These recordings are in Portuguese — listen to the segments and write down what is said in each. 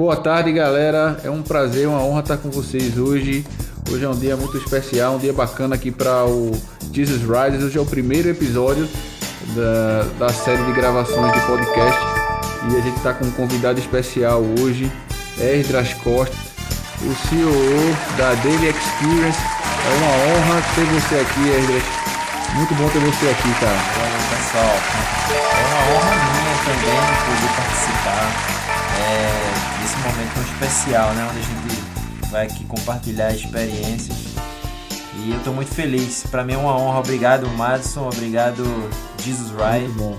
boa tarde, galera. É um prazer, uma honra estar com vocês hoje. Hoje é um dia muito especial, um dia bacana aqui para o Jesus Riders. Hoje é o primeiro episódio da, da série de gravações de podcast e a gente está com um convidado especial hoje, Esdras Costa, o CEO da Daily Experience. É uma honra ter você aqui, Esdras. Muito bom ter você aqui, cara. Bom, pessoal, é uma honra minha também poder participar é, desse momento tão especial, né? Onde a gente vai aqui compartilhar experiências. E eu estou muito feliz. Para mim é uma honra. Obrigado, Madison. Obrigado, Jesus Wright. Muito bom.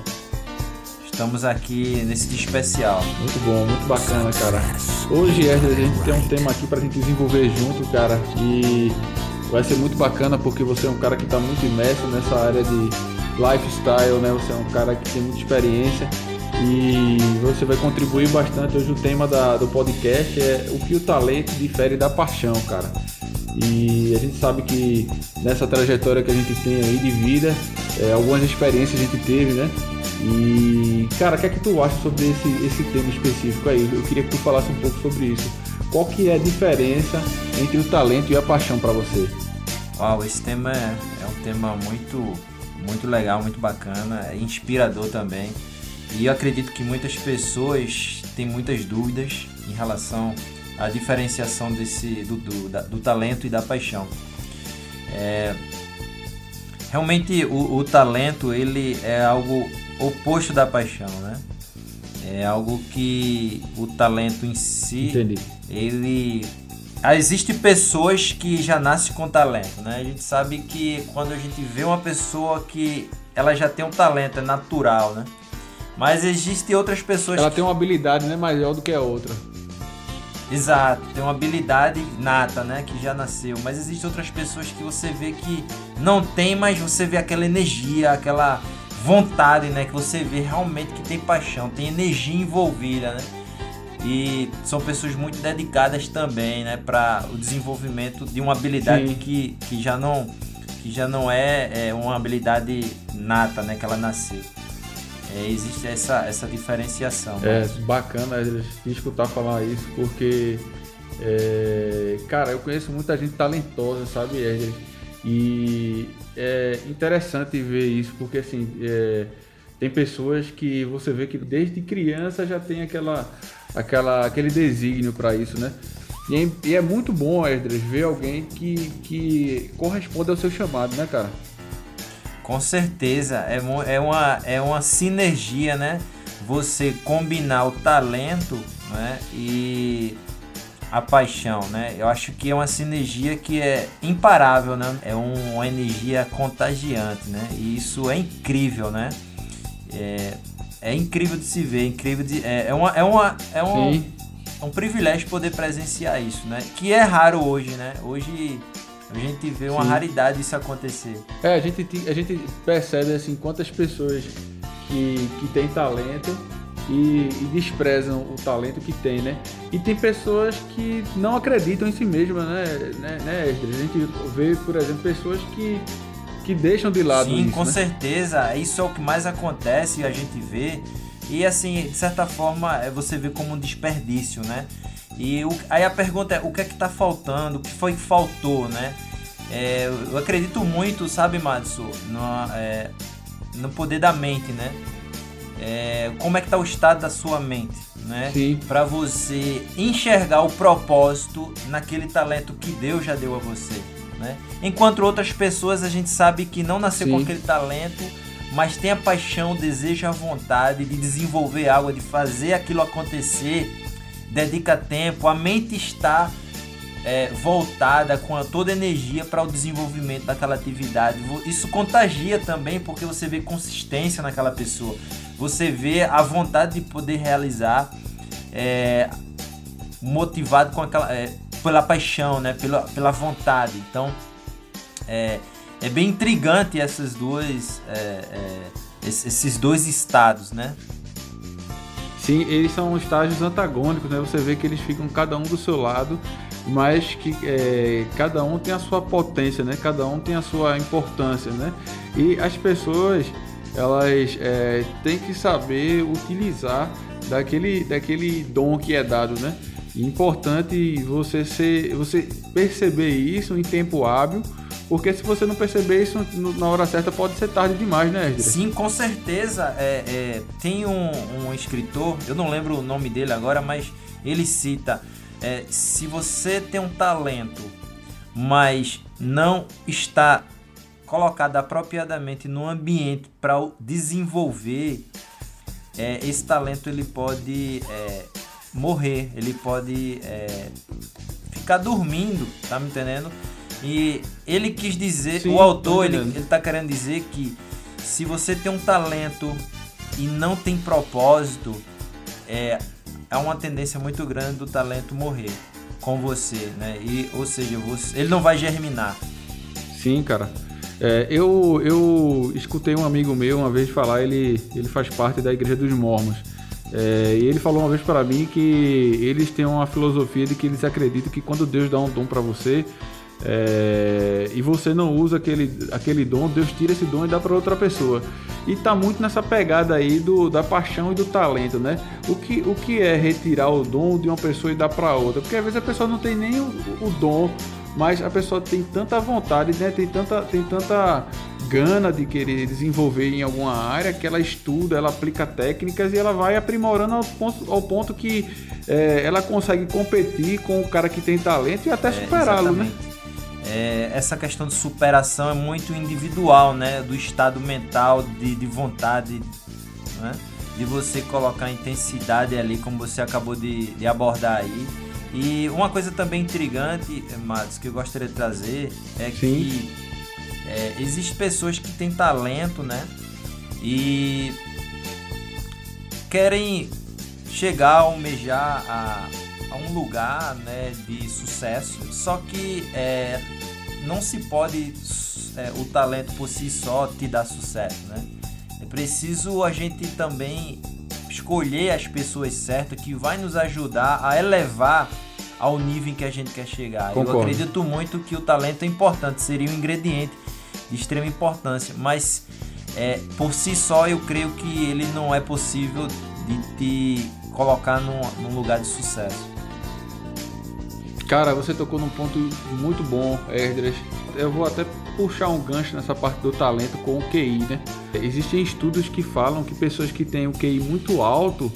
Estamos aqui nesse dia especial. Muito bom, muito bacana, cara. Hoje, a gente tem um tema aqui pra gente desenvolver junto, cara. E vai ser muito bacana porque você é um cara que está muito imerso nessa área de lifestyle, né? Você é um cara que tem muita experiência e você vai contribuir bastante. Hoje o tema da, do podcast é o que o talento difere da paixão, cara. E a gente sabe que nessa trajetória que a gente tem aí de vida, é, algumas experiências a gente teve, né? E, cara, o que é que tu acha sobre esse, esse tema específico aí? Eu queria que tu falasse um pouco sobre isso. Qual que é a diferença entre o talento e a paixão para você? Uau, esse tema é, é um tema muito, muito legal, muito bacana, é inspirador também. E eu acredito que muitas pessoas têm muitas dúvidas em relação à diferenciação desse, do, do, da, do talento e da paixão. É, realmente o, o, talento ele é algo oposto da paixão, né? É algo que o talento em si, Entendi. ele ah, Existem pessoas que já nascem com talento, né? A gente sabe que quando a gente vê uma pessoa que ela já tem um talento, é natural, né? Mas existem outras pessoas. Ela que... tem uma habilidade né, maior do que a outra. Exato, tem uma habilidade nata, né, que já nasceu. Mas existem outras pessoas que você vê que não tem, mas você vê aquela energia, aquela vontade, né, que você vê realmente que tem paixão, tem energia envolvida, né? E são pessoas muito dedicadas também, né, para o desenvolvimento de uma habilidade que, que já não que já não é, é uma habilidade nata, né, que ela nasceu. É, existe essa, essa diferenciação. É bacana escutar falar isso, porque, é, cara, eu conheço muita gente talentosa, sabe, Edgar? E é interessante ver isso, porque assim, é, tem pessoas que você vê que desde criança já tem aquela, aquela, aquele desígnio para isso, né? E é, e é, muito bom, Esdras, ver alguém que, que corresponde ao seu chamado, né, cara? Com certeza, é, é, uma, é uma sinergia, né? Você combinar o talento né? e a paixão, né? Eu acho que é uma sinergia que é imparável, né? É um, uma energia contagiante, né? E isso é incrível, né? É, é incrível de se ver, incrível de, é, é, uma, é, uma, é um, é um privilégio poder presenciar isso, né? Que é raro hoje, né? Hoje a gente vê uma Sim. raridade isso acontecer. É, a gente, a gente percebe assim quantas pessoas que, que têm talento e, e, desprezam o talento que tem, né? E tem pessoas que não acreditam em si mesmas, né, né, né A gente vê, por exemplo, pessoas que, que deixam de lado Sim, isso, com né? certeza. Isso é o que mais acontece e a gente vê. E assim, de certa forma, é você vê como um desperdício, né? E o, aí a pergunta é, o que é que tá faltando? O que foi que faltou, né? É, eu acredito muito, sabe, Madison, no, é, no poder da mente, né? É, como é que tá o estado da sua mente, né? Para você enxergar o propósito naquele talento que Deus já deu a você, né? Enquanto outras pessoas a gente sabe que não nasceu Sim. com aquele talento, mas tem a paixão, o desejo, a vontade de desenvolver algo, de fazer aquilo acontecer dedica tempo, a mente está é, voltada com a, toda a energia para o desenvolvimento daquela atividade. Isso contagia também porque você vê consistência naquela pessoa, você vê a vontade de poder realizar, é, motivado com aquela, é, pela paixão, né? pela, pela vontade. Então é, é bem intrigante essas duas, é, é, esses dois estados, né? Sim, eles são estágios antagônicos, né? Você vê que eles ficam cada um do seu lado, mas que é, cada um tem a sua potência, né? Cada um tem a sua importância, né? E as pessoas elas é, têm que saber utilizar daquele, daquele dom que é dado, né? importante você ser, você perceber isso em tempo hábil, porque se você não perceber isso na hora certa pode ser tarde demais, né, Esdras? Sim, com certeza. É, é, tem um, um, escritor, eu não lembro o nome dele agora, mas ele cita: é, se você tem um talento, mas não está colocado apropriadamente no ambiente para desenvolver, é, esse talento ele pode é, morrer, ele pode é, ficar dormindo, tá me entendendo? E ele quis dizer, Sim, o autor, ele, ele tá querendo dizer que se você tem um talento e não tem propósito, é, é uma tendência muito grande do talento morrer com você, né? E, ou seja, você, ele não vai germinar. Sim, cara. É, eu, eu escutei um amigo meu uma vez falar, ele, ele faz parte da Igreja dos Mormons. É, e ele falou uma vez para mim que eles têm uma filosofia de que eles acreditam que quando Deus dá um dom para você é, e você não usa aquele, aquele dom, Deus tira esse dom e dá para outra pessoa. E tá muito nessa pegada aí do, da paixão e do talento, né? O que, o que é retirar o dom de uma pessoa e dar para outra? Porque às vezes a pessoa não tem nem o, o dom, mas a pessoa tem tanta vontade, né? Tem tanta, tem tanta gana de querer desenvolver em alguma área que ela estuda, ela aplica técnicas e ela vai aprimorando ao ponto, ao ponto que é, ela consegue competir com o cara que tem talento e até é, superá-lo, né? É, essa questão de superação é muito individual, né? Do estado mental, de, de vontade, né? de você colocar intensidade ali, como você acabou de, de abordar aí. E uma coisa também intrigante, Matos, que eu gostaria de trazer é Sim. que é, Existem pessoas que têm talento, né? E querem chegar, almejar a, a um lugar né, de sucesso, só que é, não se pode é, o talento por si só te dar sucesso, né? É preciso a gente também escolher as pessoas certas que vai nos ajudar a elevar ao nível em que a gente quer chegar. Concordo. Eu acredito muito que o talento é importante, seria um ingrediente de extrema importância, mas é, por si só eu creio que ele não é possível de te colocar num, num lugar de sucesso. Cara, você tocou num ponto muito bom, Erdras. Eu vou até puxar um gancho nessa parte do talento com o QI, né? Existem estudos que falam que pessoas que têm o QI muito alto,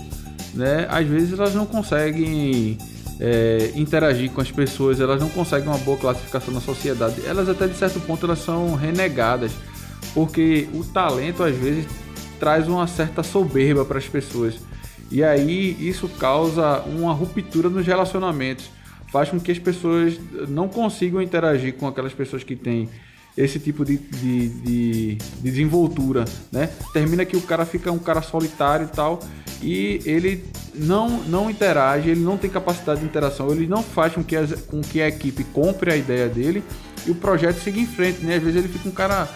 né, às vezes elas não conseguem é, interagir com as pessoas, elas não conseguem uma boa classificação na sociedade. Elas até de certo ponto elas são renegadas, porque o talento às vezes traz uma certa soberba para as pessoas. E aí isso causa uma ruptura nos relacionamentos, faz com que as pessoas não consigam interagir com aquelas pessoas que têm esse tipo de, de, de, de desenvoltura, né? Termina que o cara fica um cara solitário e tal, e ele não, não interage, ele não tem capacidade de interação, ele não faz com que, as, com que a equipe compre a ideia dele e o projeto siga em frente, né? Às vezes ele fica um cara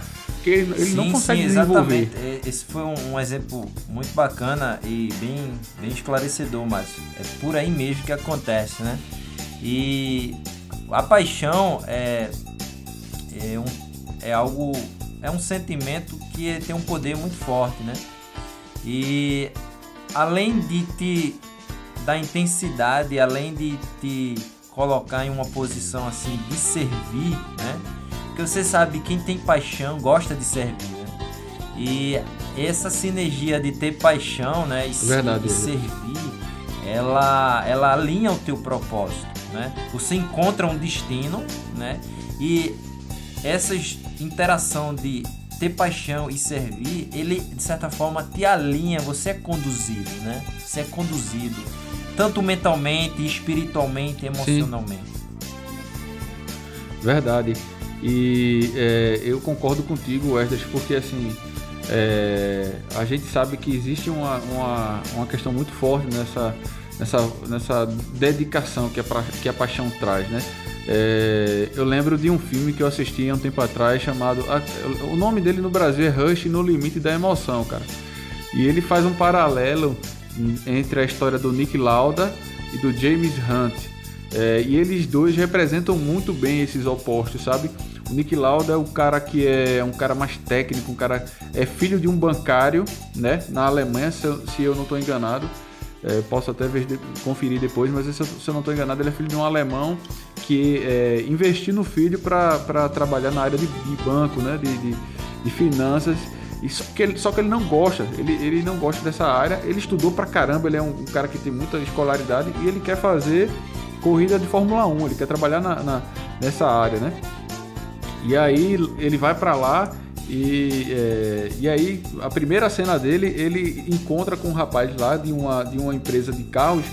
que ele, ele sim, não consegue sim. Exatamente. Esse foi um, um, exemplo muito bacana e bem, bem esclarecedor, mas é por aí mesmo que acontece, né? E a paixão é, é, um, é algo, é um sentimento que tem um poder muito forte, né? E além de te dar intensidade, além de te colocar em uma posição assim de servir, né? Porque você sabe quem tem paixão gosta de servir, né? E essa sinergia de ter paixão, né, e, Verdade, e servir, ela ela alinha o teu propósito, né? Você encontra um destino, né? E essa interação de ter paixão e servir, ele de certa forma te alinha, você é conduzido, né? Você é conduzido, tanto mentalmente, espiritualmente, emocionalmente. Sim. Verdade. E é, eu concordo contigo, Wesley, porque assim é, a gente sabe que existe uma, uma, uma questão muito forte nessa, nessa, nessa dedicação que a, que a paixão traz, né? É, eu lembro de um filme que eu assisti há um tempo atrás chamado. O nome dele no Brasil é Rush no Limite da Emoção, cara. E ele faz um paralelo entre a história do Nick Lauda e do James Hunt. É, e eles dois representam muito bem esses opostos, sabe? O Nick Lauda é o cara que é um cara mais técnico, um cara é filho de um bancário, né? Na Alemanha, se eu, se eu não estou enganado. É, posso até ver, conferir depois, mas se eu, se eu não estou enganado, ele é filho de um alemão que é, investiu no filho para trabalhar na área de, de banco, né? de, de, de finanças. Só, que ele, só que ele não gosta, ele, ele não gosta dessa área. Ele estudou pra caramba, ele é um, um cara que tem muita escolaridade e ele quer fazer corrida de Fórmula 1, ele quer trabalhar na, na nessa área, né? E aí ele vai para lá e, é, e aí a primeira cena dele, ele encontra com um rapaz lá de uma, de uma empresa de carros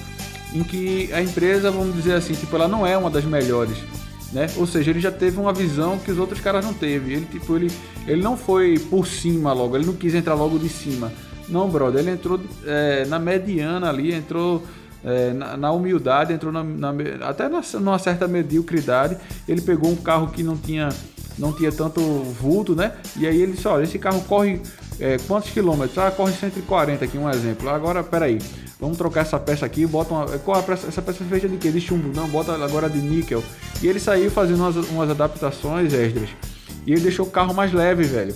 em que a empresa, vamos dizer assim, tipo, ela não é uma das melhores. Né? Ou seja, ele já teve uma visão que os outros caras não teve. Ele tipo, ele, ele não foi por cima logo, ele não quis entrar logo de cima. Não, brother, ele entrou é, na mediana ali, entrou é, na, na, humildade, entrou na, na, até numa certa mediocridade. Ele pegou um carro que não tinha, não tinha tanto vulto, né? E aí ele disse: olha, esse carro corre é, quantos quilômetros? Ah, corre 140 aqui, um exemplo. Agora, peraí. Vamos trocar essa peça aqui, bota uma. Qual peça, essa peça é feita de quê? De chumbo? Não, bota agora de níquel. E ele saiu fazendo umas, umas adaptações extras. E ele deixou o carro mais leve, velho.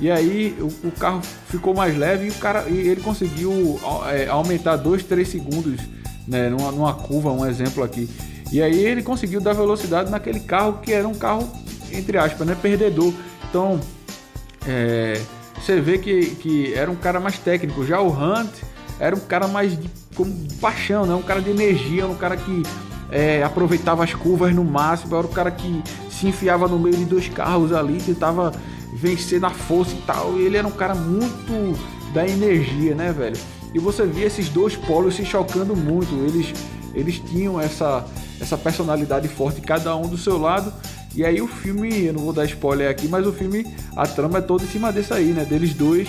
E aí o, o carro ficou mais leve e o cara e ele conseguiu é, aumentar 2, 3 segundos né, numa, numa curva, um exemplo aqui. E aí ele conseguiu dar velocidade naquele carro que era um carro, entre aspas, né, perdedor. Então, é, você vê que, que era um cara mais técnico. Já o Hunt era um cara mais de com paixão, né? um cara de energia, um cara que é, aproveitava as curvas no máximo, era um cara que se enfiava no meio de dois carros ali, tentava vencer na força e tal. E ele era um cara muito da energia, né, velho? E você via esses dois polos se chocando muito. Eles, eles tinham essa, essa personalidade forte, cada um do seu lado. E aí o filme, eu não vou dar spoiler aqui, mas o filme, a trama é toda em cima desse aí, né? Deles dois,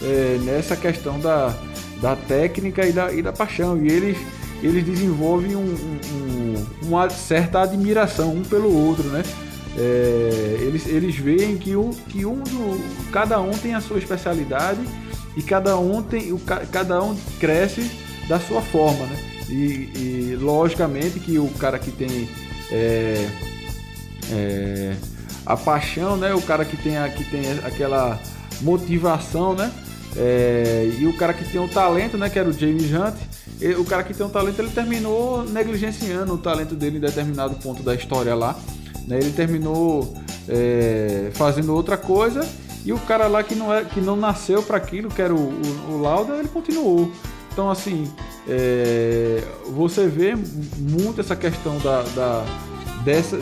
é, nessa questão da, da técnica e da, e da paixão. E eles, eles desenvolvem um, um, uma certa admiração um pelo outro, né? É, eles, eles veem que, o, que um do, cada um tem a sua especialidade e cada um tem o, cada um cresce da sua forma, né? E, e logicamente que o cara que tem é, é, a paixão, né? O cara que tem, que tem aquela motivação, né? É, e o cara que tem o talento, né? Que era o James Hunt. Ele, o cara que tem o talento, ele terminou negligenciando o talento dele em determinado ponto da história lá. Né? Ele terminou é, fazendo outra coisa e o cara lá que não, é, que não nasceu para aquilo, que era o, o, o Lauda, ele continuou. Então, assim, é, você vê muito essa questão da, da dessa,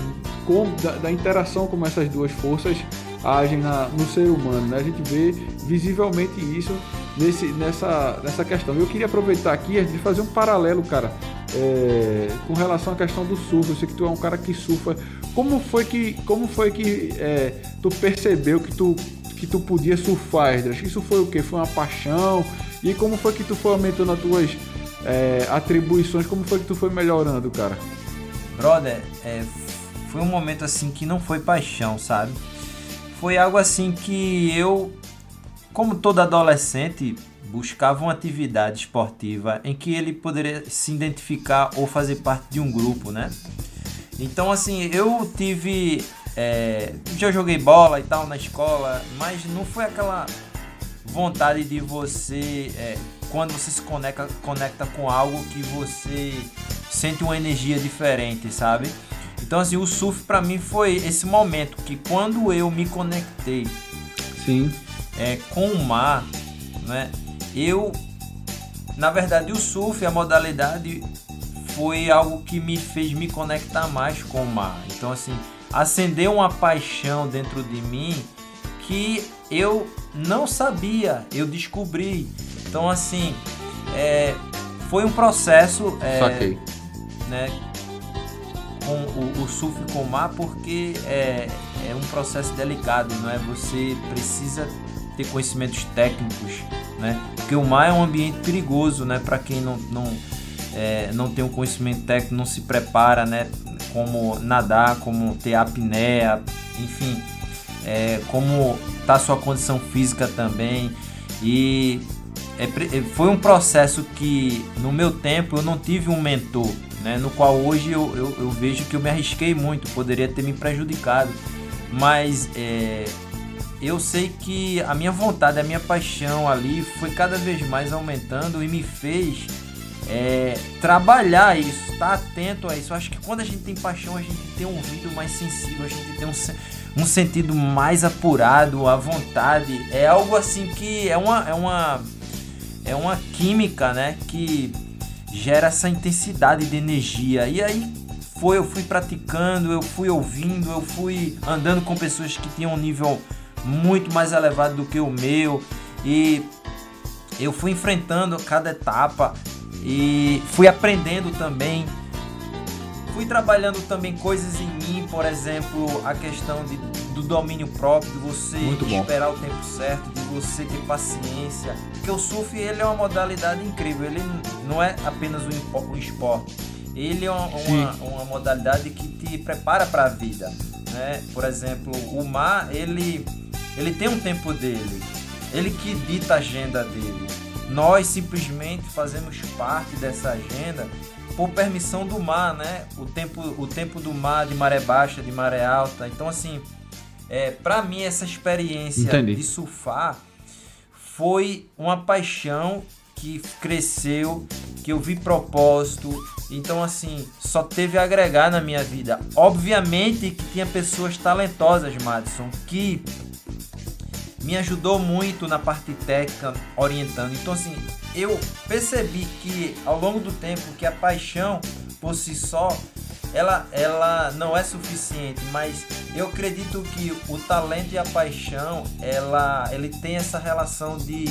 com, da, da, interação como essas duas forças agem na, no ser humano. Né? A gente vê visivelmente isso nesse, nessa, nessa questão. Eu queria aproveitar aqui de fazer um paralelo, cara, é, com relação à questão do surf. Eu sei que tu é um cara que surfa. Como foi que, como foi que é, tu percebeu que tu que tu podia surfar, Esdras? Isso foi o que? Foi uma paixão? E como foi que tu foi aumentando as tuas é, atribuições? Como foi que tu foi melhorando, cara? Brother, é, foi um momento assim que não foi paixão, sabe? Foi algo assim que eu, como todo adolescente, buscava uma atividade esportiva em que ele poderia se identificar ou fazer parte de um grupo, né? Então, assim, eu tive é, já joguei bola e tal na escola, mas não foi aquela vontade de você, é, quando você se conecta, conecta com algo que você sente uma energia diferente, sabe? Então assim, o surf para mim foi esse momento que quando eu me conectei Sim. É, com o mar, né? Eu, na verdade, o surf, a modalidade foi algo que me fez me conectar mais com o mar. Então assim, acendeu uma paixão dentro de mim que eu não sabia, eu descobri. Então, assim, é, foi um processo. É, Saquei. Né, com o, o surf com o mar, porque é, é um processo delicado, não é? Você precisa ter conhecimentos técnicos, né? Porque o mar é um ambiente perigoso, né? Para quem não, não, é, não tem um conhecimento técnico, não se prepara, né? como nadar, como ter apneia, enfim, é, como tá sua condição física também. E é, é, foi um processo que no meu tempo eu não tive um mentor, né, no qual hoje eu, eu, eu vejo que eu me arrisquei muito, poderia ter me prejudicado, mas é, eu sei que a minha vontade, a minha paixão ali foi cada vez mais aumentando e me fez é, trabalhar isso, estar tá atento a isso. Eu acho que quando a gente tem paixão, a gente tem um ouvido mais sensível, a gente tem um, um sentido mais apurado, a vontade. É algo assim que é uma, é uma, é uma química, né? Que gera essa intensidade de energia. E aí foi, eu fui praticando, eu fui ouvindo, eu fui andando com pessoas que tinham um nível muito mais elevado do que o meu e eu fui enfrentando cada etapa e fui aprendendo também. Fui trabalhando também coisas em mim, por exemplo, a questão de, do domínio próprio, de você esperar o tempo certo, você ter paciência. Porque o surf ele é uma modalidade incrível, ele não é apenas um esporte ele é uma, uma, uma modalidade que te prepara para a vida. Né? Por exemplo, o mar, ele, ele tem um tempo dele, ele que dita a agenda dele. Nós simplesmente fazemos parte dessa agenda por permissão do mar, né? O tempo, o tempo do mar, de maré baixa, de maré alta. Então, assim, é, para mim, essa experiência Entendi. de surfar foi uma paixão que cresceu, que eu vi propósito, então, assim, só teve a agregar na minha vida. Obviamente que tinha pessoas talentosas, Madison, que me ajudou muito na parte técnica, orientando. Então, assim, eu percebi que ao longo do tempo que a paixão por si só ela, ela não é suficiente, mas eu acredito que o talento e a paixão ela, ele tem essa relação de,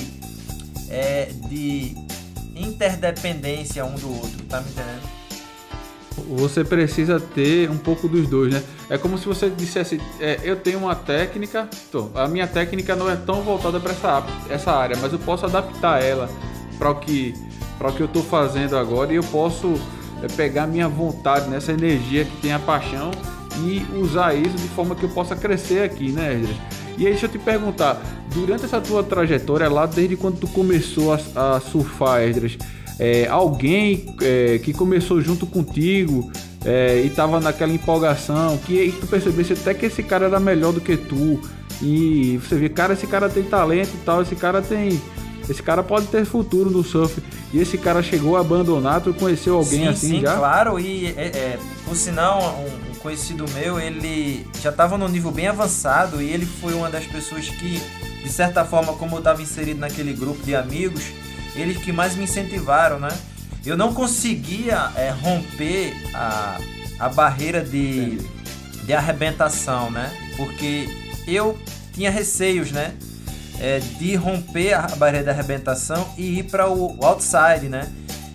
é, de interdependência um do outro, tá me entendendo? Você precisa ter um pouco dos dois, né? É como se você dissesse, é, eu tenho uma técnica, a minha técnica não é tão voltada para essa, essa área, mas eu posso adaptar ela para o que para o que eu estou fazendo agora e eu posso é, pegar minha vontade, nessa energia que tem a paixão e usar isso de forma que eu possa crescer aqui, né? E aí, deixa eu te perguntar, durante essa tua trajetória lá, desde quando tu começou a, a surfar, Esdras, é, alguém é, que começou junto contigo é, e tava naquela empolgação, que tu percebesse até que esse cara era melhor do que tu, e você vê, cara, esse cara tem talento e tal, esse cara tem. Esse cara pode ter futuro no surf. E esse cara chegou a abandonar, tu conheceu alguém sim, assim sim, já? claro, e é, é, por sinal, um, um conhecido meu, ele já estava num nível bem avançado e ele foi uma das pessoas que, de certa forma, como eu estava inserido naquele grupo de amigos, eles que mais me incentivaram, né? Eu não conseguia é, romper a, a barreira de, de arrebentação, né? Porque eu tinha receios, né? É, de romper a barreira de arrebentação e ir para o, o outside, né?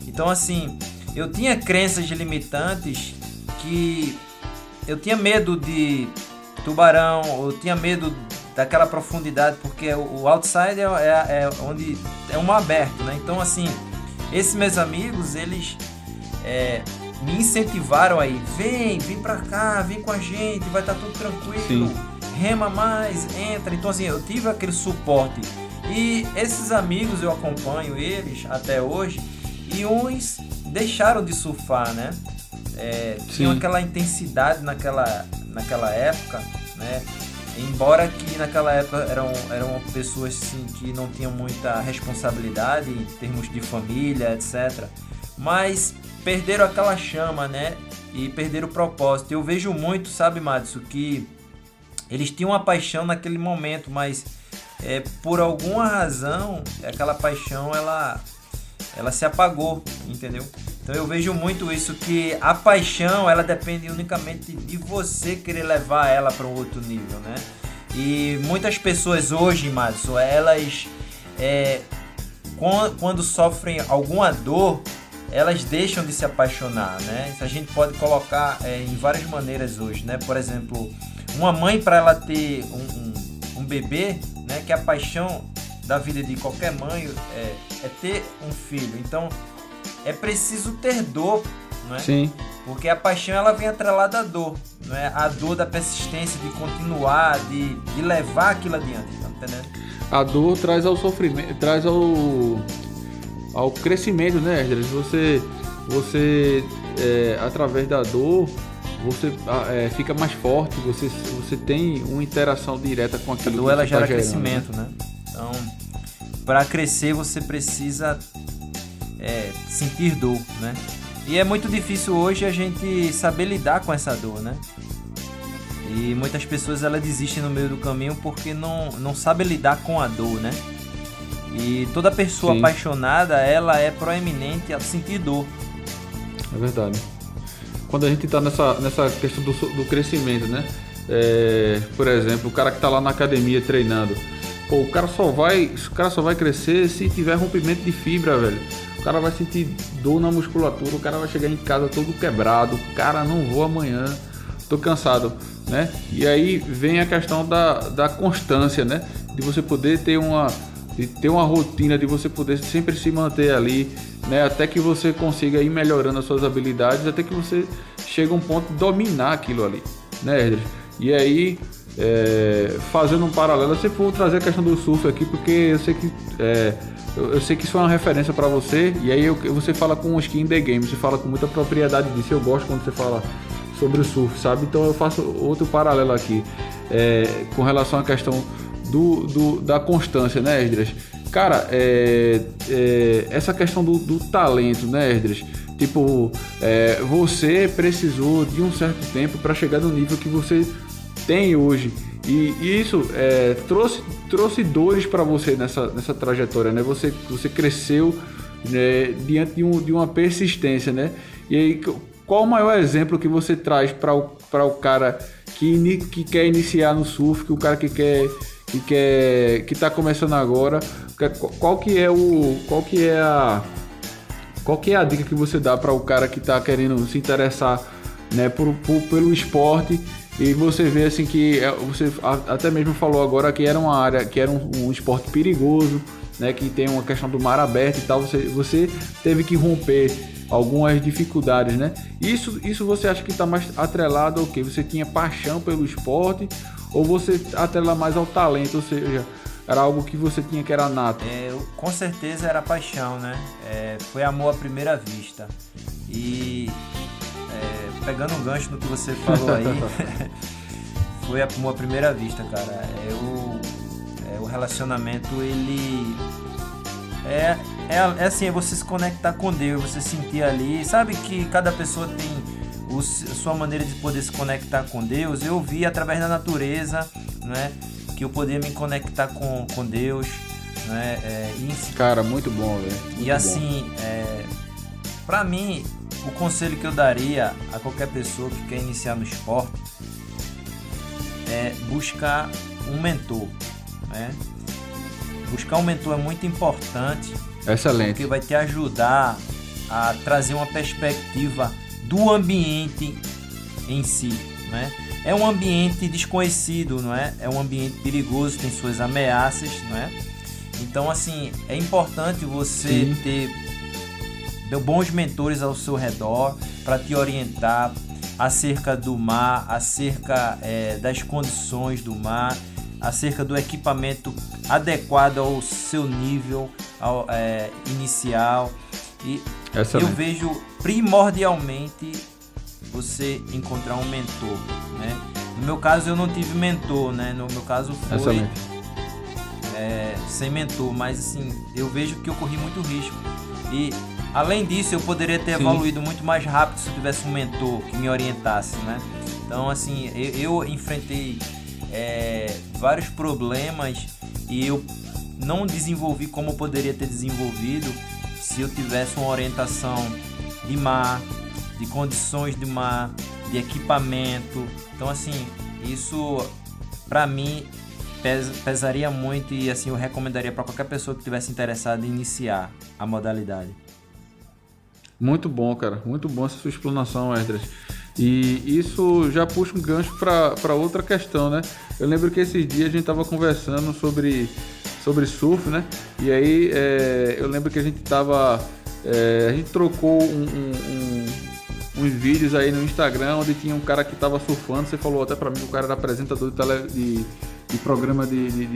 Então, assim, eu tinha crenças limitantes que eu tinha medo de tubarão, eu tinha medo daquela profundidade, porque o outside é, é, é onde é um aberto, né? Então, assim, esses meus amigos, eles é, me incentivaram aí, vem, vem pra cá, vem com a gente, vai estar tá tudo tranquilo, Sim. Rema mais, entra. Então, assim, eu tive aquele suporte. E esses amigos, eu acompanho eles até hoje, e uns deixaram de surfar, né? É, tinham aquela intensidade naquela, naquela época, né? Embora que naquela época eram, eram pessoas sim, que não tinham muita responsabilidade em termos de família, etc. Mas perderam aquela chama, né? E perderam o propósito. Eu vejo muito, sabe, Madison, que eles tinham uma paixão naquele momento, mas é, por alguma razão aquela paixão ela, ela se apagou, entendeu? Então eu vejo muito isso que a paixão ela depende unicamente de você querer levar ela para um outro nível, né? E muitas pessoas hoje, Madison, elas é, quando sofrem alguma dor, elas deixam de se apaixonar, né? Isso a gente pode colocar é, em várias maneiras hoje, né? Por exemplo, uma mãe para ela ter um, um, um, bebê, né? Que a paixão da vida de qualquer mãe é, é ter um filho. Então é preciso ter dor, não é? Sim. Porque a paixão ela vem atrelada à dor, não é? A dor da persistência, de continuar, de, de levar aquilo adiante, tá entendendo? A dor traz ao sofrimento, traz ao ao crescimento, né, Esdras? Você você é, através da dor você é, fica mais forte, você, você tem uma interação direta com aquilo. A dor ela tá gera tá crescimento, né? Então, para crescer você precisa é, sentir dor, né? E é muito difícil hoje a gente saber lidar com essa dor, né? E muitas pessoas ela desistem no meio do caminho porque não, não sabe lidar com a dor, né? E toda pessoa Sim. apaixonada, ela é proeminente a sentir dor. É verdade. Quando a gente está nessa, nessa questão do, do crescimento, né? É, por exemplo, o cara que está lá na academia treinando, pô, o cara só vai, o cara só vai crescer se tiver rompimento de fibra, velho. O cara vai sentir dor na musculatura, o cara vai chegar em casa todo quebrado, cara, não vou amanhã, tô cansado, né? E aí vem a questão da, da constância, né? De você poder ter uma de ter uma rotina de você poder sempre se manter ali, né, até que você consiga ir melhorando as suas habilidades, até que você chega a um ponto de dominar aquilo ali, né? E aí, é, fazendo um paralelo, eu sempre vou trazer a questão do surf aqui, porque eu sei que é, eu, eu, sei que isso é uma referência para você, e aí eu, você fala com skin the game, você fala com muita propriedade disso, eu gosto quando você fala sobre o surf, sabe? Então eu faço outro paralelo aqui, é, com relação à questão do, do, da constância, né, Esdras? Cara, é, é, essa questão do, do, talento, né, Esdras? Tipo, é, você precisou de um certo tempo para chegar no nível que você tem hoje. E, e isso é, trouxe, trouxe dores para você nessa, nessa trajetória, né? Você, você cresceu né, diante de, um, de uma persistência, né? E aí, qual o maior exemplo que você traz para o, o cara que, que quer iniciar no surf, que o cara que quer que quer que está começando agora, qual que é o qual que é a qual que é a dica que você dá para o cara que está querendo se interessar, né, por, por, pelo esporte e você vê assim que é, você até mesmo falou agora que era uma área que era um, um esporte perigoso, né, que tem uma questão do mar aberto e tal, você, você teve que romper algumas dificuldades, né? Isso, isso você acha que está mais atrelado ao que? Você tinha paixão pelo esporte ou você atrela mais ao talento, ou seja, era algo que você tinha que era nato? É, com certeza era paixão, né? É, foi amor à primeira vista. E é, pegando um gancho no que você falou aí, foi amor à primeira vista, cara. É, o, é, o relacionamento, ele. É, é, é assim, é você se conectar com Deus, você sentir ali. Sabe que cada pessoa tem o, sua maneira de poder se conectar com Deus, eu vi através da natureza, né? Que eu podia me conectar com, com Deus, né? É, e, Cara, muito bom, velho. E assim, é, para mim, o conselho que eu daria a qualquer pessoa que quer iniciar no esporte é buscar um mentor, né? Buscar um mentor é muito importante. Excelente. Porque vai te ajudar a trazer uma perspectiva do ambiente em si, né? É um ambiente desconhecido, não é? É um ambiente perigoso, tem suas ameaças, não é? Então, assim, é importante você Sim. ter bons mentores ao seu redor para te orientar acerca do mar, acerca é, das condições do mar, acerca do equipamento adequado ao seu nível ao, é, inicial. E eu vejo primordialmente você encontrar um mentor, né? No meu caso eu não tive mentor, né? No meu caso foi é, sem mentor, mas assim eu vejo que eu corri muito risco e além disso eu poderia ter Sim. evoluído muito mais rápido se eu tivesse um mentor que me orientasse, né? Então assim eu, eu enfrentei é, vários problemas e eu não desenvolvi como eu poderia ter desenvolvido se eu tivesse uma orientação de mar, de condições de mar, de equipamento. Então assim, isso para mim pes pesaria muito e assim eu recomendaria para qualquer pessoa que tivesse interessada em iniciar a modalidade. Muito bom, cara. Muito bom essa sua explanação, Esdras. E isso já puxa um gancho para outra questão, né? Eu lembro que esses dias a gente estava conversando sobre sobre surf, né? E aí é, eu lembro que a gente tava. É, a gente trocou um, um, um, uns vídeos aí no Instagram onde tinha um cara que tava surfando. Você falou até para mim que o cara era apresentador de, tele, de, de programa de, de,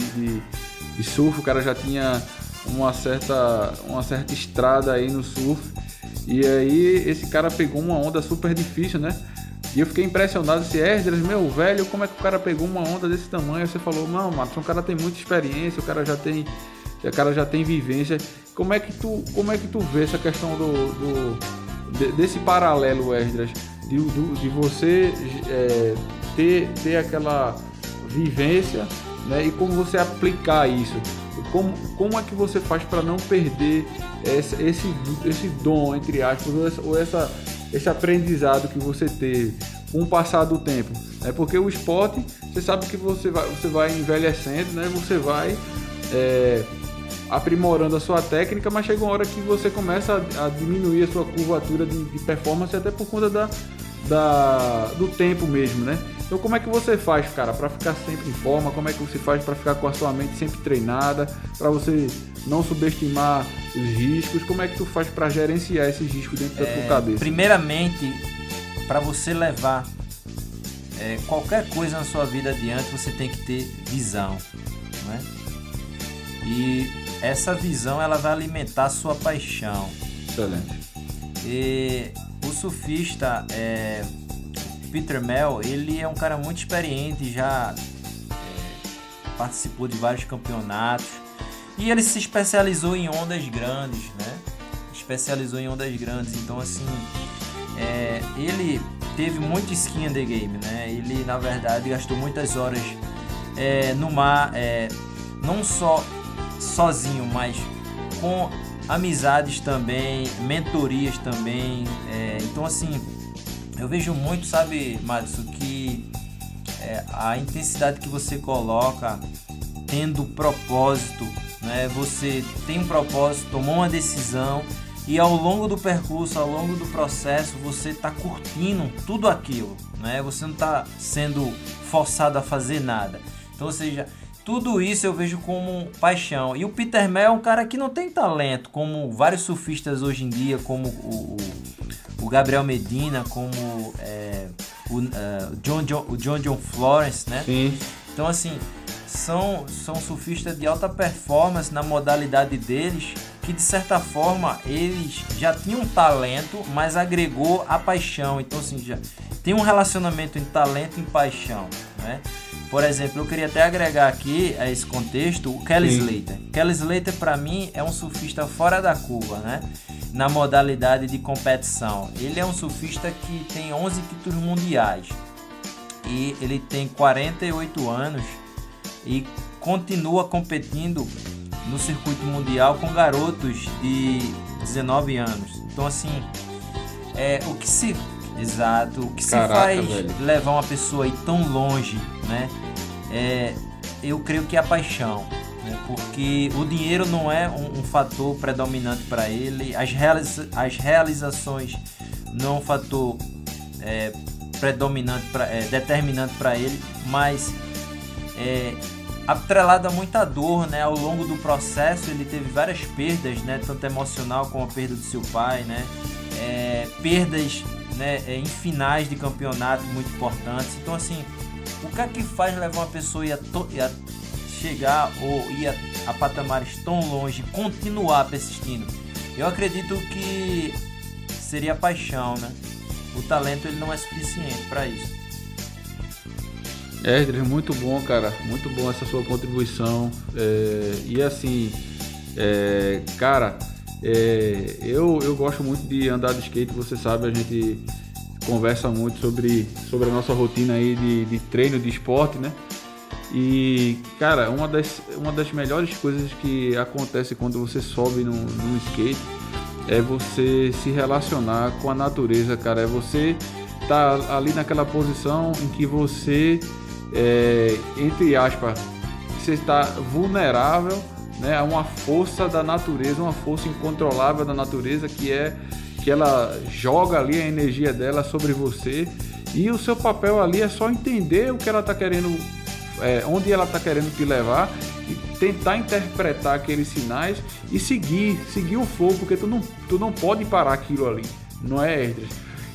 de, surf, o cara já tinha uma certa, uma certa estrada aí no surf. E aí esse cara pegou uma onda super difícil, né? E eu fiquei impressionado, esse Esdras, meu velho, como é que o cara pegou uma onda desse tamanho? Você falou, não, Matos, o cara tem muita experiência, o cara já tem a cara já tem vivência. Como é que tu, como é que tu vê essa questão do, do de, desse paralelo, Esdras, de, do, de você é, ter, ter aquela vivência né, e como você aplicar isso? Como, como é que você faz para não perder esse, esse, esse dom, entre aspas, ou, essa, ou essa, esse aprendizado que você teve com o passar do tempo? É porque o esporte, você sabe que você vai, você vai envelhecendo, né? Você vai é, aprimorando a sua técnica, mas chega uma hora que você começa a, a diminuir a sua curvatura de, de, performance até por conta da, da, do tempo mesmo, né? Então como é que você faz, cara, para ficar sempre em forma? Como é que você faz para ficar com a sua mente sempre treinada, para você não subestimar os riscos? Como é que tu faz para gerenciar esses riscos dentro é, da tua é, cabeça? Primeiramente, para você levar é, qualquer coisa na sua vida adiante, você tem que ter visão, né? E essa visão ela vai alimentar a sua paixão. Excelente. E o surfista é, Peter Mel, ele é um cara muito experiente, já é, participou de vários campeonatos e ele se especializou em ondas grandes, né? Especializou em ondas grandes, então assim, é, ele teve muito skin in the game, né? Ele na verdade gastou muitas horas é, no mar, é, não só sozinho, mas com amizades também, mentorias também. É, então assim, eu vejo muito, sabe, Madison, que é, a intensidade que você coloca tendo propósito, né? Você tem um propósito, tomou uma decisão e ao longo do percurso, ao longo do processo, você está curtindo tudo aquilo, né? Você não está sendo forçado a fazer nada. Então, ou seja, tudo isso eu vejo como paixão. E o Peter Mel é um cara que não tem talento, como vários surfistas hoje em dia, como o, o Gabriel Medina, como é, o, uh, John, John, o John John Florence, né? Sim. Então, assim, são, são surfistas de alta performance na modalidade deles, que de certa forma eles já tinham talento, mas agregou a paixão. Então, assim, já tem um relacionamento em talento e paixão, né? Por exemplo, eu queria até agregar aqui a esse contexto o Kelly Sim. Slater. Kelly Slater, para mim, é um surfista fora da curva, né? Na modalidade de competição. Ele é um surfista que tem 11 títulos mundiais. E ele tem 48 anos e continua competindo no circuito mundial com garotos de 19 anos. Então, assim, é, o que se Exato. O que Caraca, se faz velho. levar uma pessoa aí tão longe, né? É, eu creio que é a paixão. Né? Porque o dinheiro não é um, um fator predominante para ele, as, realiza as realizações não é um fator é, predominante, pra, é, determinante para ele, mas é, atrelado a muita dor, né? Ao longo do processo ele teve várias perdas, né? Tanto emocional como a perda do seu pai, né? É, perdas né, é, em finais de campeonato muito importantes. Então, assim, o que é que faz levar uma pessoa a, a chegar ou ir a, a patamares tão longe, continuar persistindo? Eu acredito que seria paixão, né? O talento ele não é suficiente para isso. É, muito bom, cara. Muito bom essa sua contribuição. É, e assim, é, cara, é, eu, eu gosto muito de andar de skate, você sabe, a gente conversa muito sobre, sobre a nossa rotina aí de, de treino de esporte, né? E, cara, uma das, uma das melhores coisas que acontece quando você sobe no, no skate é você se relacionar com a natureza, cara. É você estar tá ali naquela posição em que você, é, entre aspas, você está vulnerável né, a uma força da natureza, uma força incontrolável da natureza que é que ela joga ali a energia dela sobre você e o seu papel ali é só entender o que ela está querendo, é, onde ela está querendo te levar e tentar interpretar aqueles sinais e seguir, seguir o fogo, porque tu não, tu não pode parar aquilo ali, não é, Erdres?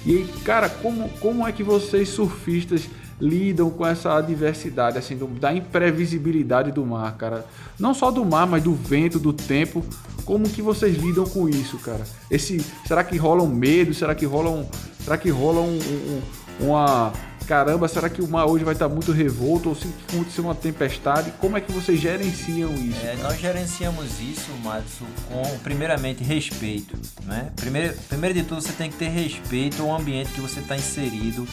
E cara, como, como é que vocês surfistas lidam com essa adversidade, assim, do, da imprevisibilidade do mar, cara. Não só do mar, mas do vento, do tempo. Como que vocês lidam com isso, cara? Esse, será que rola um medo? Será que rola um, será que rola um, um, uma, caramba, será que o mar hoje vai estar muito revolto ou se acontecer uma tempestade? Como é que vocês gerenciam isso? É, nós gerenciamos isso, Matsu, com primeiramente respeito, né? Primeiro, primeiro de tudo, você tem que ter respeito ao ambiente que você está inserido,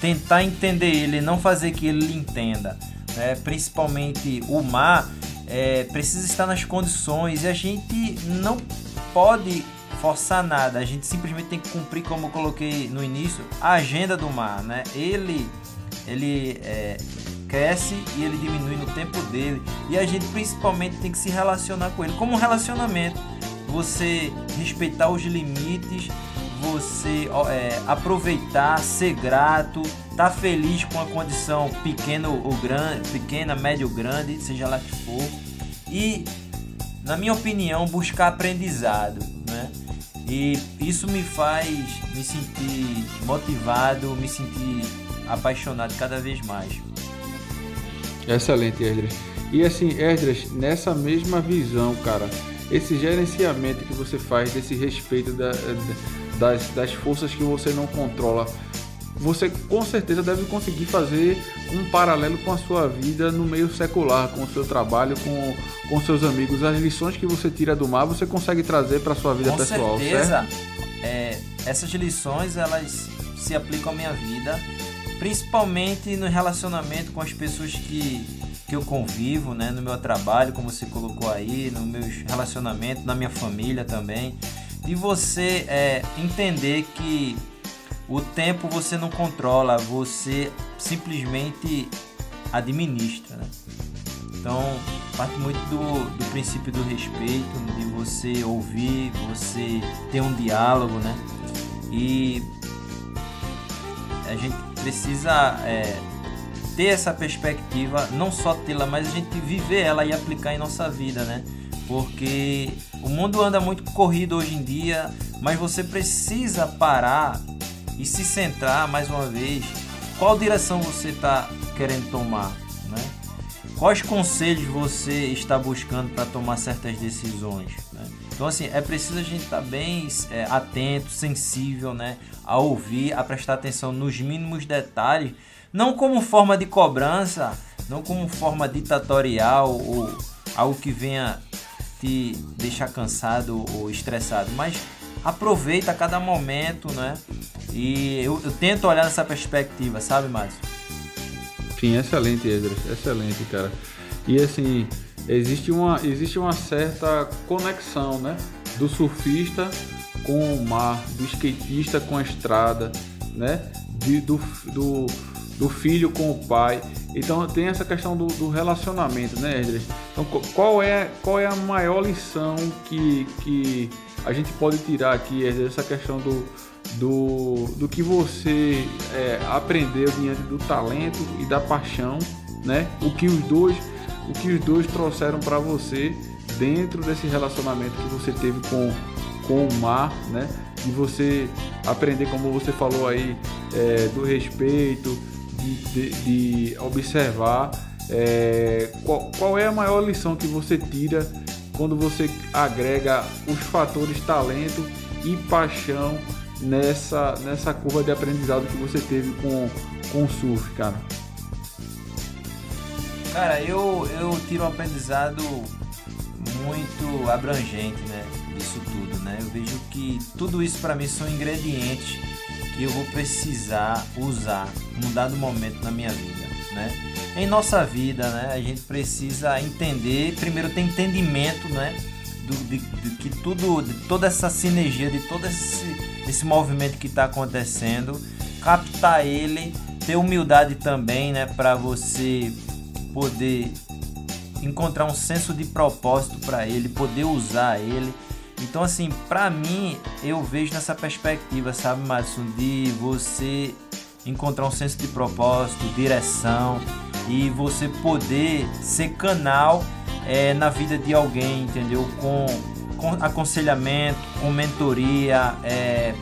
tentar entender ele, não fazer que ele entenda. Né? Principalmente o mar é, precisa estar nas condições e a gente não pode forçar nada, a gente simplesmente tem que cumprir, como eu coloquei no início, a agenda do mar, né? Ele, ele é, cresce e ele diminui no tempo dele e a gente principalmente tem que se relacionar com ele. Como um relacionamento, você respeitar os limites, você é, aproveitar, ser grato, estar tá feliz com a condição pequena ou grande, pequena, médio, grande, seja lá que for, e na minha opinião buscar aprendizado, né? E isso me faz me sentir motivado, me sentir apaixonado cada vez mais. Excelente, Esdras. E assim, Esdras, nessa mesma visão, cara, esse gerenciamento que você faz, desse respeito da, das, das forças que você não controla, você com certeza deve conseguir fazer um paralelo com a sua vida no meio secular, com o seu trabalho, com, com seus amigos. As lições que você tira do mar, você consegue trazer para a sua vida com pessoal, certeza, é, essas lições, elas se aplicam à minha vida, principalmente no relacionamento com as pessoas que, que eu convivo, né, no meu trabalho, como você colocou aí, no meus relacionamentos, na minha família também. E você é, entender que o tempo você não controla, você simplesmente administra. Né? Então, parte muito do, do princípio do respeito, de você ouvir, você ter um diálogo, né? E a gente precisa é, ter essa perspectiva, não só tê-la, mas a gente viver ela e aplicar em nossa vida, né? Porque o mundo anda muito corrido hoje em dia, mas você precisa parar e se centrar mais uma vez qual direção você está querendo tomar, né? Quais conselhos você está buscando para tomar certas decisões? Né? Então assim é preciso a gente estar tá bem é, atento, sensível, né, a ouvir, a prestar atenção nos mínimos detalhes, não como forma de cobrança, não como forma ditatorial ou algo que venha te deixar cansado ou estressado, mas aproveita cada momento, né? E eu, eu tento olhar nessa perspectiva, sabe, Márcio? Sim, excelente, Edras, excelente, cara. E assim, existe uma, existe uma certa conexão, né? Do surfista com o mar, do skatista com a estrada, né? De, do, do, do filho com o pai. Então tem essa questão do, do relacionamento, né, Edras? Então qual é, qual é a maior lição que, que a gente pode tirar aqui, Edras, essa questão do, do, do que você é, aprendeu diante do talento e da paixão, né? O que os dois, o que os dois trouxeram para você dentro desse relacionamento que você teve com, com o mar, né? De você aprender, como você falou aí, é, do respeito, de, de, de observar é, qual, qual é a maior lição que você tira quando você agrega os fatores talento e paixão nessa, nessa curva de aprendizado que você teve com, com o surf, cara? Cara, eu, eu tiro um aprendizado muito abrangente, né? Disso tudo, né? Eu vejo que tudo isso para mim são ingredientes que eu vou precisar usar num dado momento na minha vida, né? Em nossa vida, né? A gente precisa entender, primeiro ter entendimento, né? Do, de, de que tudo, de toda essa sinergia, de todo esse esse movimento que está acontecendo, captar ele, ter humildade também, né, para você poder encontrar um senso de propósito para ele, poder usar ele. Então, assim, para mim, eu vejo nessa perspectiva, sabe, Madison, de você encontrar um senso de propósito, direção e você poder ser canal é, na vida de alguém, entendeu? Com aconselhamento, com mentoria. É,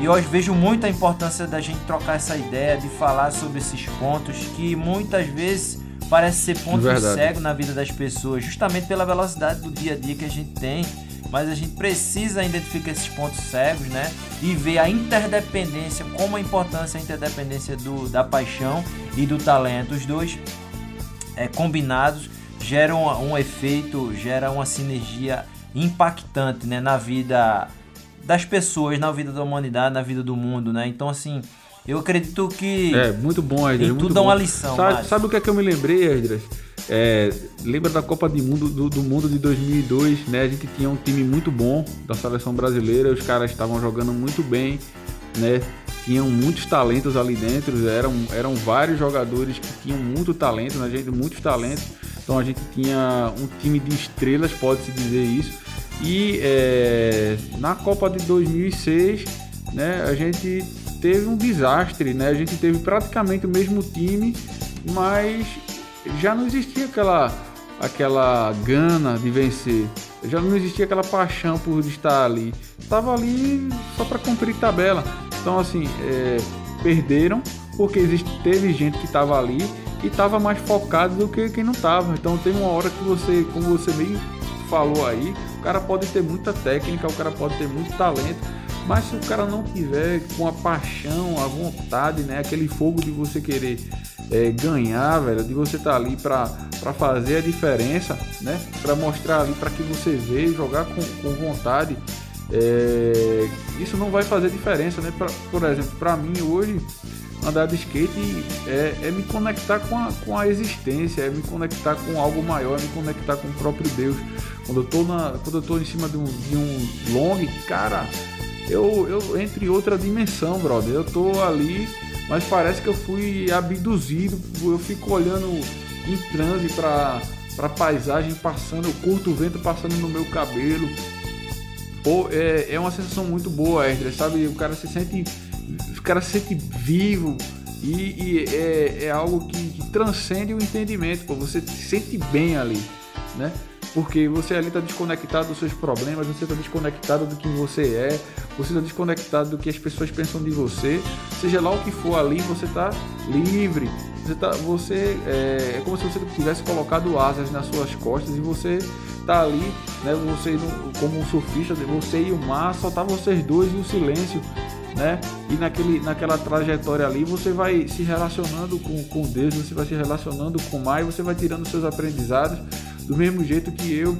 e hoje vejo muita importância da gente trocar essa ideia, de falar sobre esses pontos que muitas vezes parece ser ponto cego na vida das pessoas, justamente pela velocidade do dia a dia que a gente tem. mas a gente precisa identificar esses pontos cegos, né? E ver a interdependência, como a importância a interdependência do, da paixão e do talento. Os dois é, combinados geram um efeito, gera uma sinergia impactante, né? Na vida das pessoas, na vida da humanidade, na vida do mundo, né? Então, assim, eu acredito que. É, muito bom, Esdras. Tudo tudo dá uma lição. Sabe, sabe, o que é que eu me lembrei, Esdras? É, lembra da Copa do Mundo, do, do, Mundo de 2002, né? A gente tinha um time muito bom da seleção brasileira, os caras estavam jogando muito bem, né? Tinham muitos talentos ali dentro, eram, eram vários jogadores que tinham muito talento, né? gente, muitos talentos. Então a gente tinha um time de estrelas, pode-se dizer isso. E é, na Copa de 2006, né, a gente teve um desastre, né? A gente teve praticamente o mesmo time, mas já não existia aquela aquela gana de vencer. Já não existia aquela paixão por estar ali. Estava ali só para cumprir tabela. Então assim, é, perderam porque existe, teve gente que estava ali e estava mais focado do que quem não estava. Então tem uma hora que você, como você bem falou aí, o cara pode ter muita técnica, o cara pode ter muito talento, mas se o cara não tiver com a paixão, a vontade, né, aquele fogo de você querer é, ganhar, velho, de você estar tá ali para fazer a diferença, né, para mostrar ali para que você veio jogar com, com vontade, é, isso não vai fazer diferença, né? Pra, por exemplo, para mim hoje andar de skate é, é, me conectar com a, com a existência, é me conectar com algo maior, é me conectar com o próprio Deus. Quando eu tô, na, quando eu tô em cima de um, de um long, cara, eu, eu em outra dimensão, brother. Eu tô ali, mas parece que eu fui abduzido. Eu fico olhando em transe para para paisagem passando, eu curto o vento passando no meu cabelo. Pô, é, é uma sensação muito boa, Esdra, sabe? O cara se sente o cara se sente vivo e, e é, é, algo que, que, transcende o entendimento, pô. Você se sente bem ali, né? Porque você ali está desconectado dos seus problemas, você está desconectado do que você é, você está desconectado do que as pessoas pensam de você. Seja lá o que for ali, você está livre. Você, tá, você é, é, como se você tivesse colocado asas nas suas costas e você está ali, né? Você como um surfista, você e o mar, só tá vocês dois e o silêncio né? E naquele, naquela trajetória ali você vai se relacionando com, com Deus, você vai se relacionando com o mar e você vai tirando seus aprendizados do mesmo jeito que eu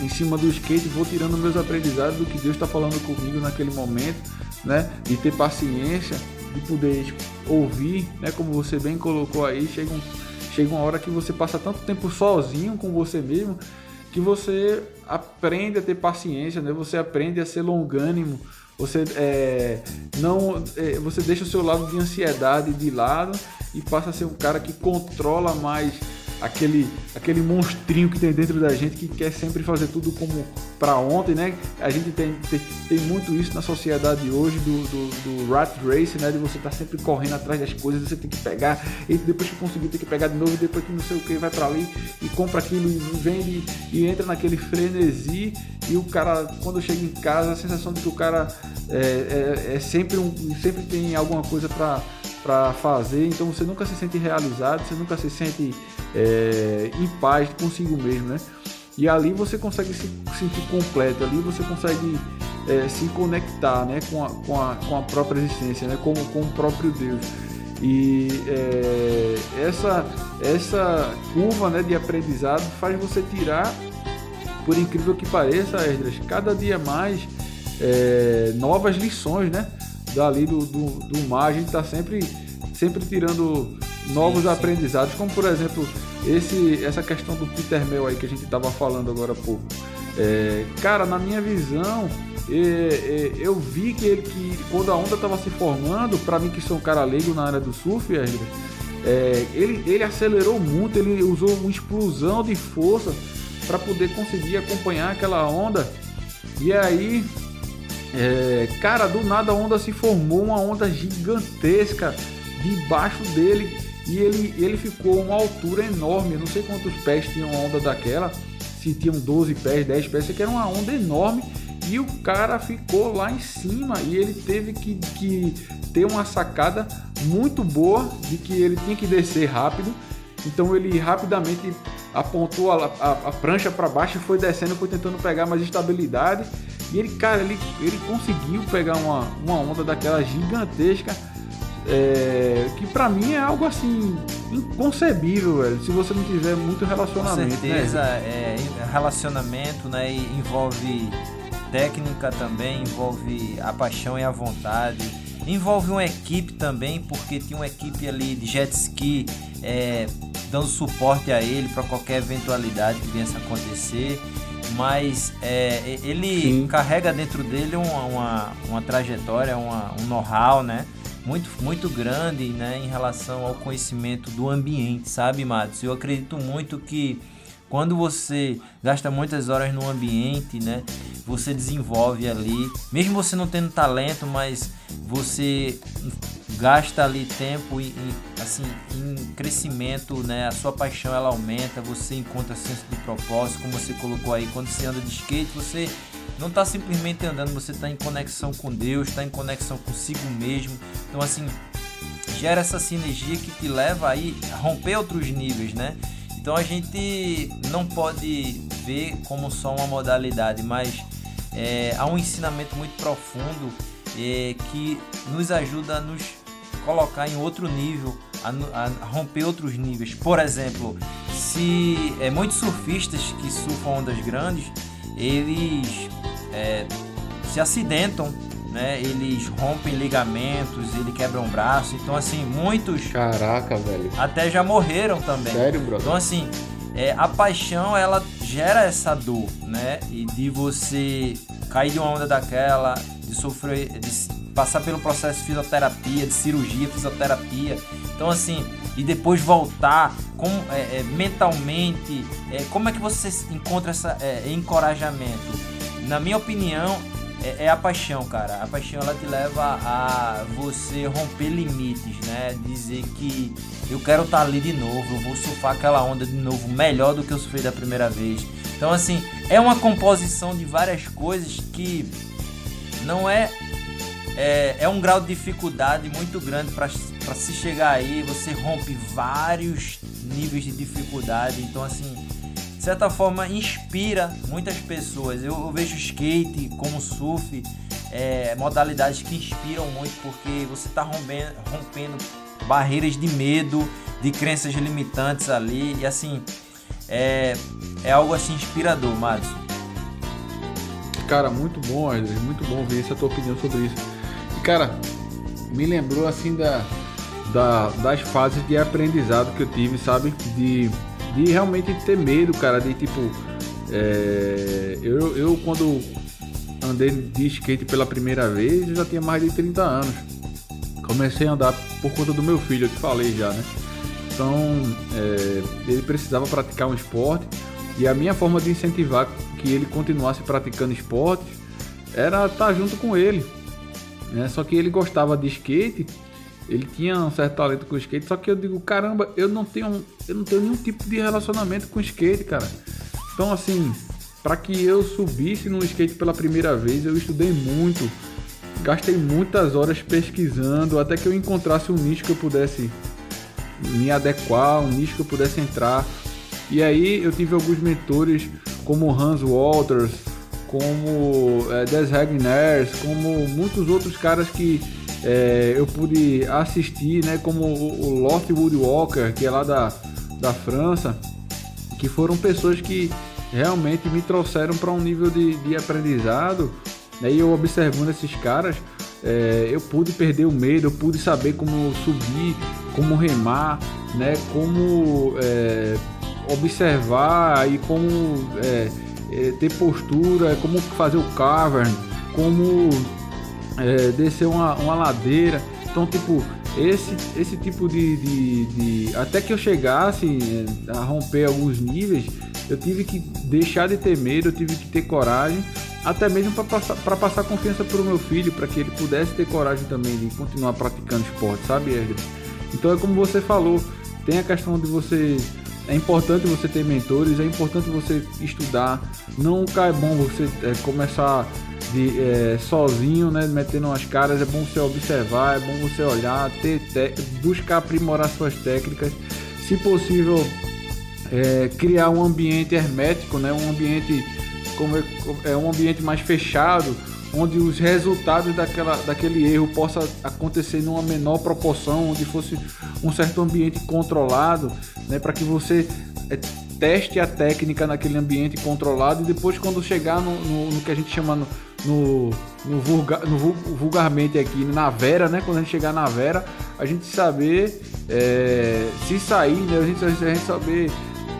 em cima do skate vou tirando meus aprendizados do que Deus está falando comigo naquele momento, né? De ter paciência, de poder ouvir, né? Como você bem colocou aí, chega, um, chega uma hora que você passa tanto tempo sozinho com você mesmo que você aprende a ter paciência, né? Você aprende a ser longânimo, você é, não, é, você deixa o seu lado de ansiedade de lado e passa a ser um cara que controla mais aquele, aquele monstrinho que tem dentro da gente que quer sempre fazer tudo como para ontem, né? A gente tem, tem, tem, muito isso na sociedade hoje do, do, do rat race, né? De você estar tá sempre correndo atrás das coisas, você tem que pegar e depois que conseguir tem que pegar de novo, depois que não sei o que vai para ali e compra aquilo e vende e entra naquele frenesi e o cara quando chega em casa a sensação de que o cara é, é, é sempre um sempre tem alguma coisa para para fazer, então você nunca se sente realizado, você nunca se sente é, em paz consigo mesmo, né? E ali você consegue se sentir completo, ali você consegue é, se conectar né, com, a, com, a, com a própria existência, né, com, com o próprio Deus. E é, essa, essa curva né, de aprendizado faz você tirar, por incrível que pareça, Esdras, cada dia mais é, novas lições né, dali do, do, do mar. A gente está sempre, sempre tirando novos sim, sim. aprendizados, como por exemplo esse, essa questão do Peter Mel aí que a gente estava falando agora há pouco. É, cara, na minha visão, é, é, eu vi que, ele, que quando a onda estava se formando, para mim que sou um cara leigo na área do surf, é, ele, ele acelerou muito, ele usou uma explosão de força para poder conseguir acompanhar aquela onda. E aí, é, cara, do nada a onda se formou, uma onda gigantesca debaixo dele e ele, ele ficou uma altura enorme. Eu não sei quantos pés tinha uma onda daquela, se tinham 12 pés, 10 pés, que era uma onda enorme. E o cara ficou lá em cima e ele teve que, que ter uma sacada muito boa de que ele tinha que descer rápido. Então ele rapidamente apontou a, a, a prancha para baixo e foi descendo, foi tentando pegar mais estabilidade. E ele, cara, ele, ele conseguiu pegar uma, uma onda daquela gigantesca. É, que para mim é algo assim inconcebível, velho, se você não tiver muito relacionamento. Com né? certeza, né? é, relacionamento, né, envolve técnica também, envolve a paixão e a vontade, envolve uma equipe também, porque tinha uma equipe ali de jet ski é, dando suporte a ele para qualquer eventualidade que viesse a acontecer. Mas é, ele Sim. carrega dentro dele uma, uma, uma trajetória, uma, um know-how, né? Muito, muito grande né, em relação ao conhecimento do ambiente, sabe, Matos? Eu acredito muito que quando você gasta muitas horas no ambiente, né, você desenvolve ali, mesmo você não tendo talento, mas você gasta ali tempo e, assim em crescimento, né? A sua paixão ela aumenta, você encontra senso de propósito, como você colocou aí, quando você anda de skate, você não está simplesmente andando, você está em conexão com Deus, está em conexão consigo mesmo. Então assim, gera essa sinergia que te leva aí a romper outros níveis, né? Então a gente não pode ver como só uma modalidade, mas é, há um ensinamento muito profundo é, que nos ajuda a nos colocar em outro nível, a, a, romper outros níveis. Por exemplo, se é, muitos surfistas que surfam ondas grandes, eles é, se acidentam, né? Eles rompem ligamentos, eles quebram o braço. Então, assim, muitos. Caraca, velho. Até já morreram também. Sério, brother? Então, assim, é, a paixão ela gera essa dor, né? E de você cair de uma onda daquela, de sofrer, de passar pelo processo de fisioterapia, de cirurgia, fisioterapia. Então, assim, e depois voltar com, é, é, mentalmente, é, como é que você encontra esse é, encorajamento? Na minha opinião, é, é, a paixão, cara. A paixão ela te leva a você romper limites, né? Dizer que eu quero estar tá ali de novo, eu vou surfar aquela onda de novo melhor do que eu surfei da primeira vez. Então, assim, é uma composição de várias coisas que não é. É, é um grau de dificuldade muito grande para se chegar aí. Você rompe vários níveis de dificuldade. Então, assim, certa forma, inspira muitas pessoas. Eu, eu vejo skate como surf, é, modalidades que inspiram muito porque você está rompendo, rompendo barreiras de medo, de crenças limitantes ali. E assim, é, é algo assim inspirador, Madison. Cara, muito bom, Wesley, muito bom ver essa tua opinião sobre isso. E, cara, me lembrou assim da, da, das fases de aprendizado que eu tive, sabe? De, de realmente ter medo, cara, de tipo. É, eu, eu, quando andei de skate pela primeira vez, eu já tinha mais de 30 anos. Comecei a andar por conta do meu filho, eu te falei já, né? Então, é, ele precisava praticar um esporte e a minha forma de incentivar que ele continuasse praticando esportes era estar junto com ele. Né? Só que ele gostava de skate, ele tinha um certo talento com skate, só que eu digo, caramba, eu não tenho, eu não tenho nenhum tipo de relacionamento com skate, cara. Então assim, para que eu subisse no skate pela primeira vez, eu estudei muito, gastei muitas horas pesquisando até que eu encontrasse um nicho que eu pudesse me adequar, um nicho que eu pudesse entrar. E aí eu tive alguns mentores como Hans Walters, como é, Des Hagners, como muitos outros caras que é, eu pude assistir, né, como o, o Loft Woodwalker, que é lá da, da França, que foram pessoas que realmente me trouxeram para um nível de, de aprendizado. Né, e eu observando esses caras, é, eu pude perder o medo, eu pude saber como subir, como remar, né? Como é, observar e como é, é ter postura, como fazer o cavern, como é, descer uma, uma ladeira. Então, tipo, esse, esse tipo de, de, de, Até que eu chegasse é, a romper alguns níveis, eu tive que deixar de ter medo, eu tive que ter coragem até mesmo para passar, passar confiança para o meu filho, para que ele pudesse ter coragem também de continuar praticando esporte, sabe, Edgar? Então é como você falou, tem a questão de você. É importante você ter mentores, é importante você estudar. Nunca é bom você é, começar de, é, sozinho, né, metendo as caras. É bom você observar, é bom você olhar, ter, buscar aprimorar suas técnicas. Se possível, é, criar um ambiente hermético, né? um ambiente como é, é um ambiente mais fechado, onde os resultados daquela, daquele erro possa acontecer numa menor proporção, onde fosse um certo ambiente controlado, né, para que você é, teste a técnica naquele ambiente controlado e depois quando chegar no, no, no que a gente chama no, no, no, no vulgarmente aqui na Vera, né, quando a gente chegar na Vera, a gente saber é, se sair, né, a gente, a gente saber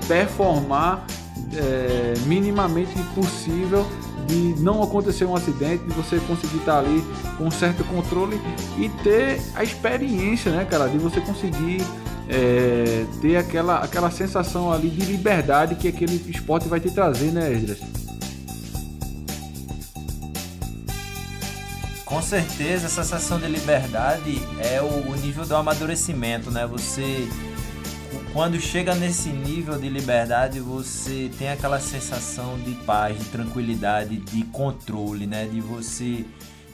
performar é, minimamente possível de não acontecer um acidente, de você conseguir estar ali com um certo controle e ter a experiência, né, cara, de você conseguir é, ter aquela, aquela sensação ali de liberdade que aquele esporte vai te trazer, né, Esdras? Com certeza, essa sensação de liberdade é o, o nível do amadurecimento, né? Você quando chega nesse nível de liberdade, você tem aquela sensação de paz, de tranquilidade, de controle, né? De você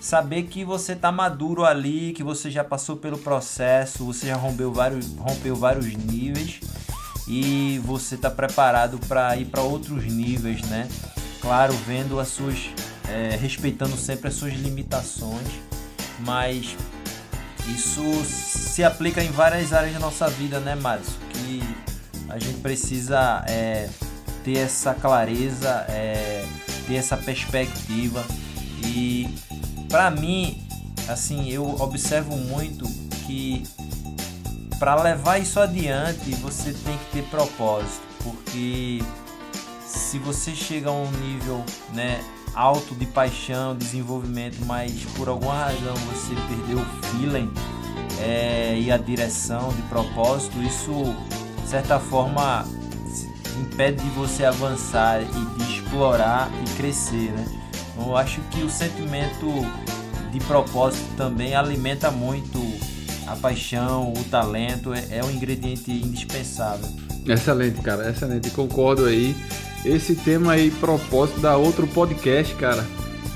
saber que você tá maduro ali, que você já passou pelo processo, você já rompeu vários, rompeu vários níveis e você tá preparado para ir para outros níveis, né? Claro, vendo as suas, é, respeitando sempre as suas limitações, mas isso se aplica em várias áreas da nossa vida, né, Márcio? Que a gente precisa é, ter essa clareza, é, ter essa perspectiva. E para mim, assim, eu observo muito que para levar isso adiante você tem que ter propósito, porque se você chega a um nível, né, alto de paixão, desenvolvimento, mas por alguma razão você perdeu o feeling é, e a direção de propósito, isso de certa forma impede de você avançar e de explorar e crescer, né? Então, eu acho que o sentimento de propósito também alimenta muito a paixão, o talento, é, é um ingrediente indispensável. Excelente, cara, excelente, concordo aí. Esse tema aí, propósito, dá outro podcast, cara.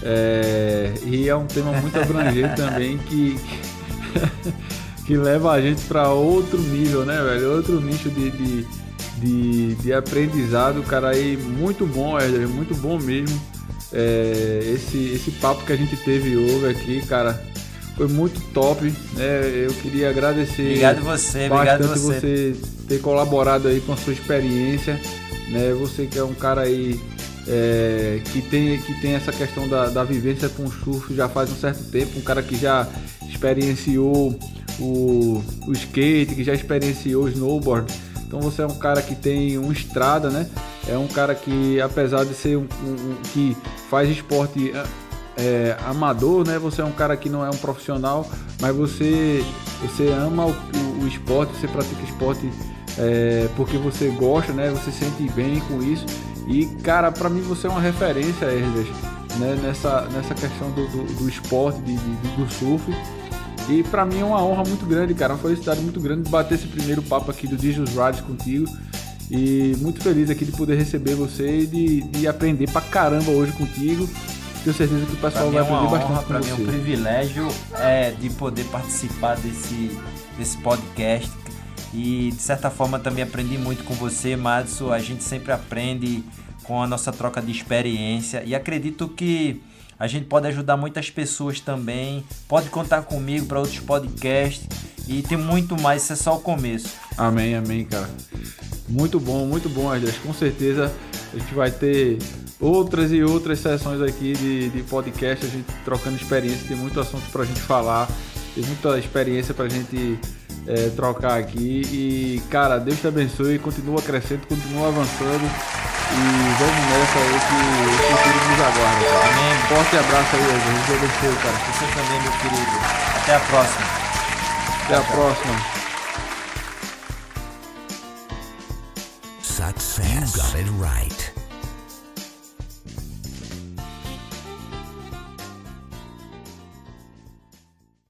É, e é um tema muito abrangente também que, que leva a gente para outro nível, né, velho? Outro nicho de, de, de, de aprendizado, cara, aí muito bom, Éder, muito bom mesmo. É, esse, esse papo que a gente teve hoje aqui, cara, foi muito top, né? Eu queria agradecer. Obrigado você, obrigado você. você ter colaborado aí com a sua experiência né? Você que é um cara aí é, que, tem, que tem essa questão da, da vivência com o surf já faz um certo tempo, um cara que já experienciou o, o skate, que já experienciou o snowboard. Então você é um cara que tem uma estrada, né? É um cara que, apesar de ser um, um, um que faz esporte é, amador, né? Você é um cara que não é um profissional, mas você você ama o, o, esporte, você pratica esporte é, porque você gosta, né? Você se sente bem com isso. E, cara, para mim você é uma referência, Herdes, né? nessa, nessa questão do, do, do esporte, de, de, do surf. E para mim é uma honra muito grande, cara, uma felicidade muito grande bater esse primeiro papo aqui do Digius Rides contigo. E muito feliz aqui de poder receber você e de, de aprender pra caramba hoje contigo. Tenho certeza que o pessoal vai é aprender honra, bastante Para mim é um privilégio é, de poder participar desse, desse podcast e de certa forma também aprendi muito com você, Madison. A gente sempre aprende com a nossa troca de experiência e acredito que a gente pode ajudar muitas pessoas também. Pode contar comigo para outros podcasts e tem muito mais. Isso é só o começo. Amém, amém, cara. Muito bom, muito bom, Andrés. Com certeza a gente vai ter outras e outras sessões aqui de, de podcast, a gente trocando experiência. Tem muito assunto para a gente falar, tem muita experiência para a gente é, trocar aqui. E, cara, Deus te abençoe, continua crescendo, continua avançando. E vamos nessa aí que o futuro nos aguarda. Cara. Amém. Forte abraço aí, Deus te abençoe, cara. Você também, meu querido. Até a próxima. Até a próxima. Success. You got it right.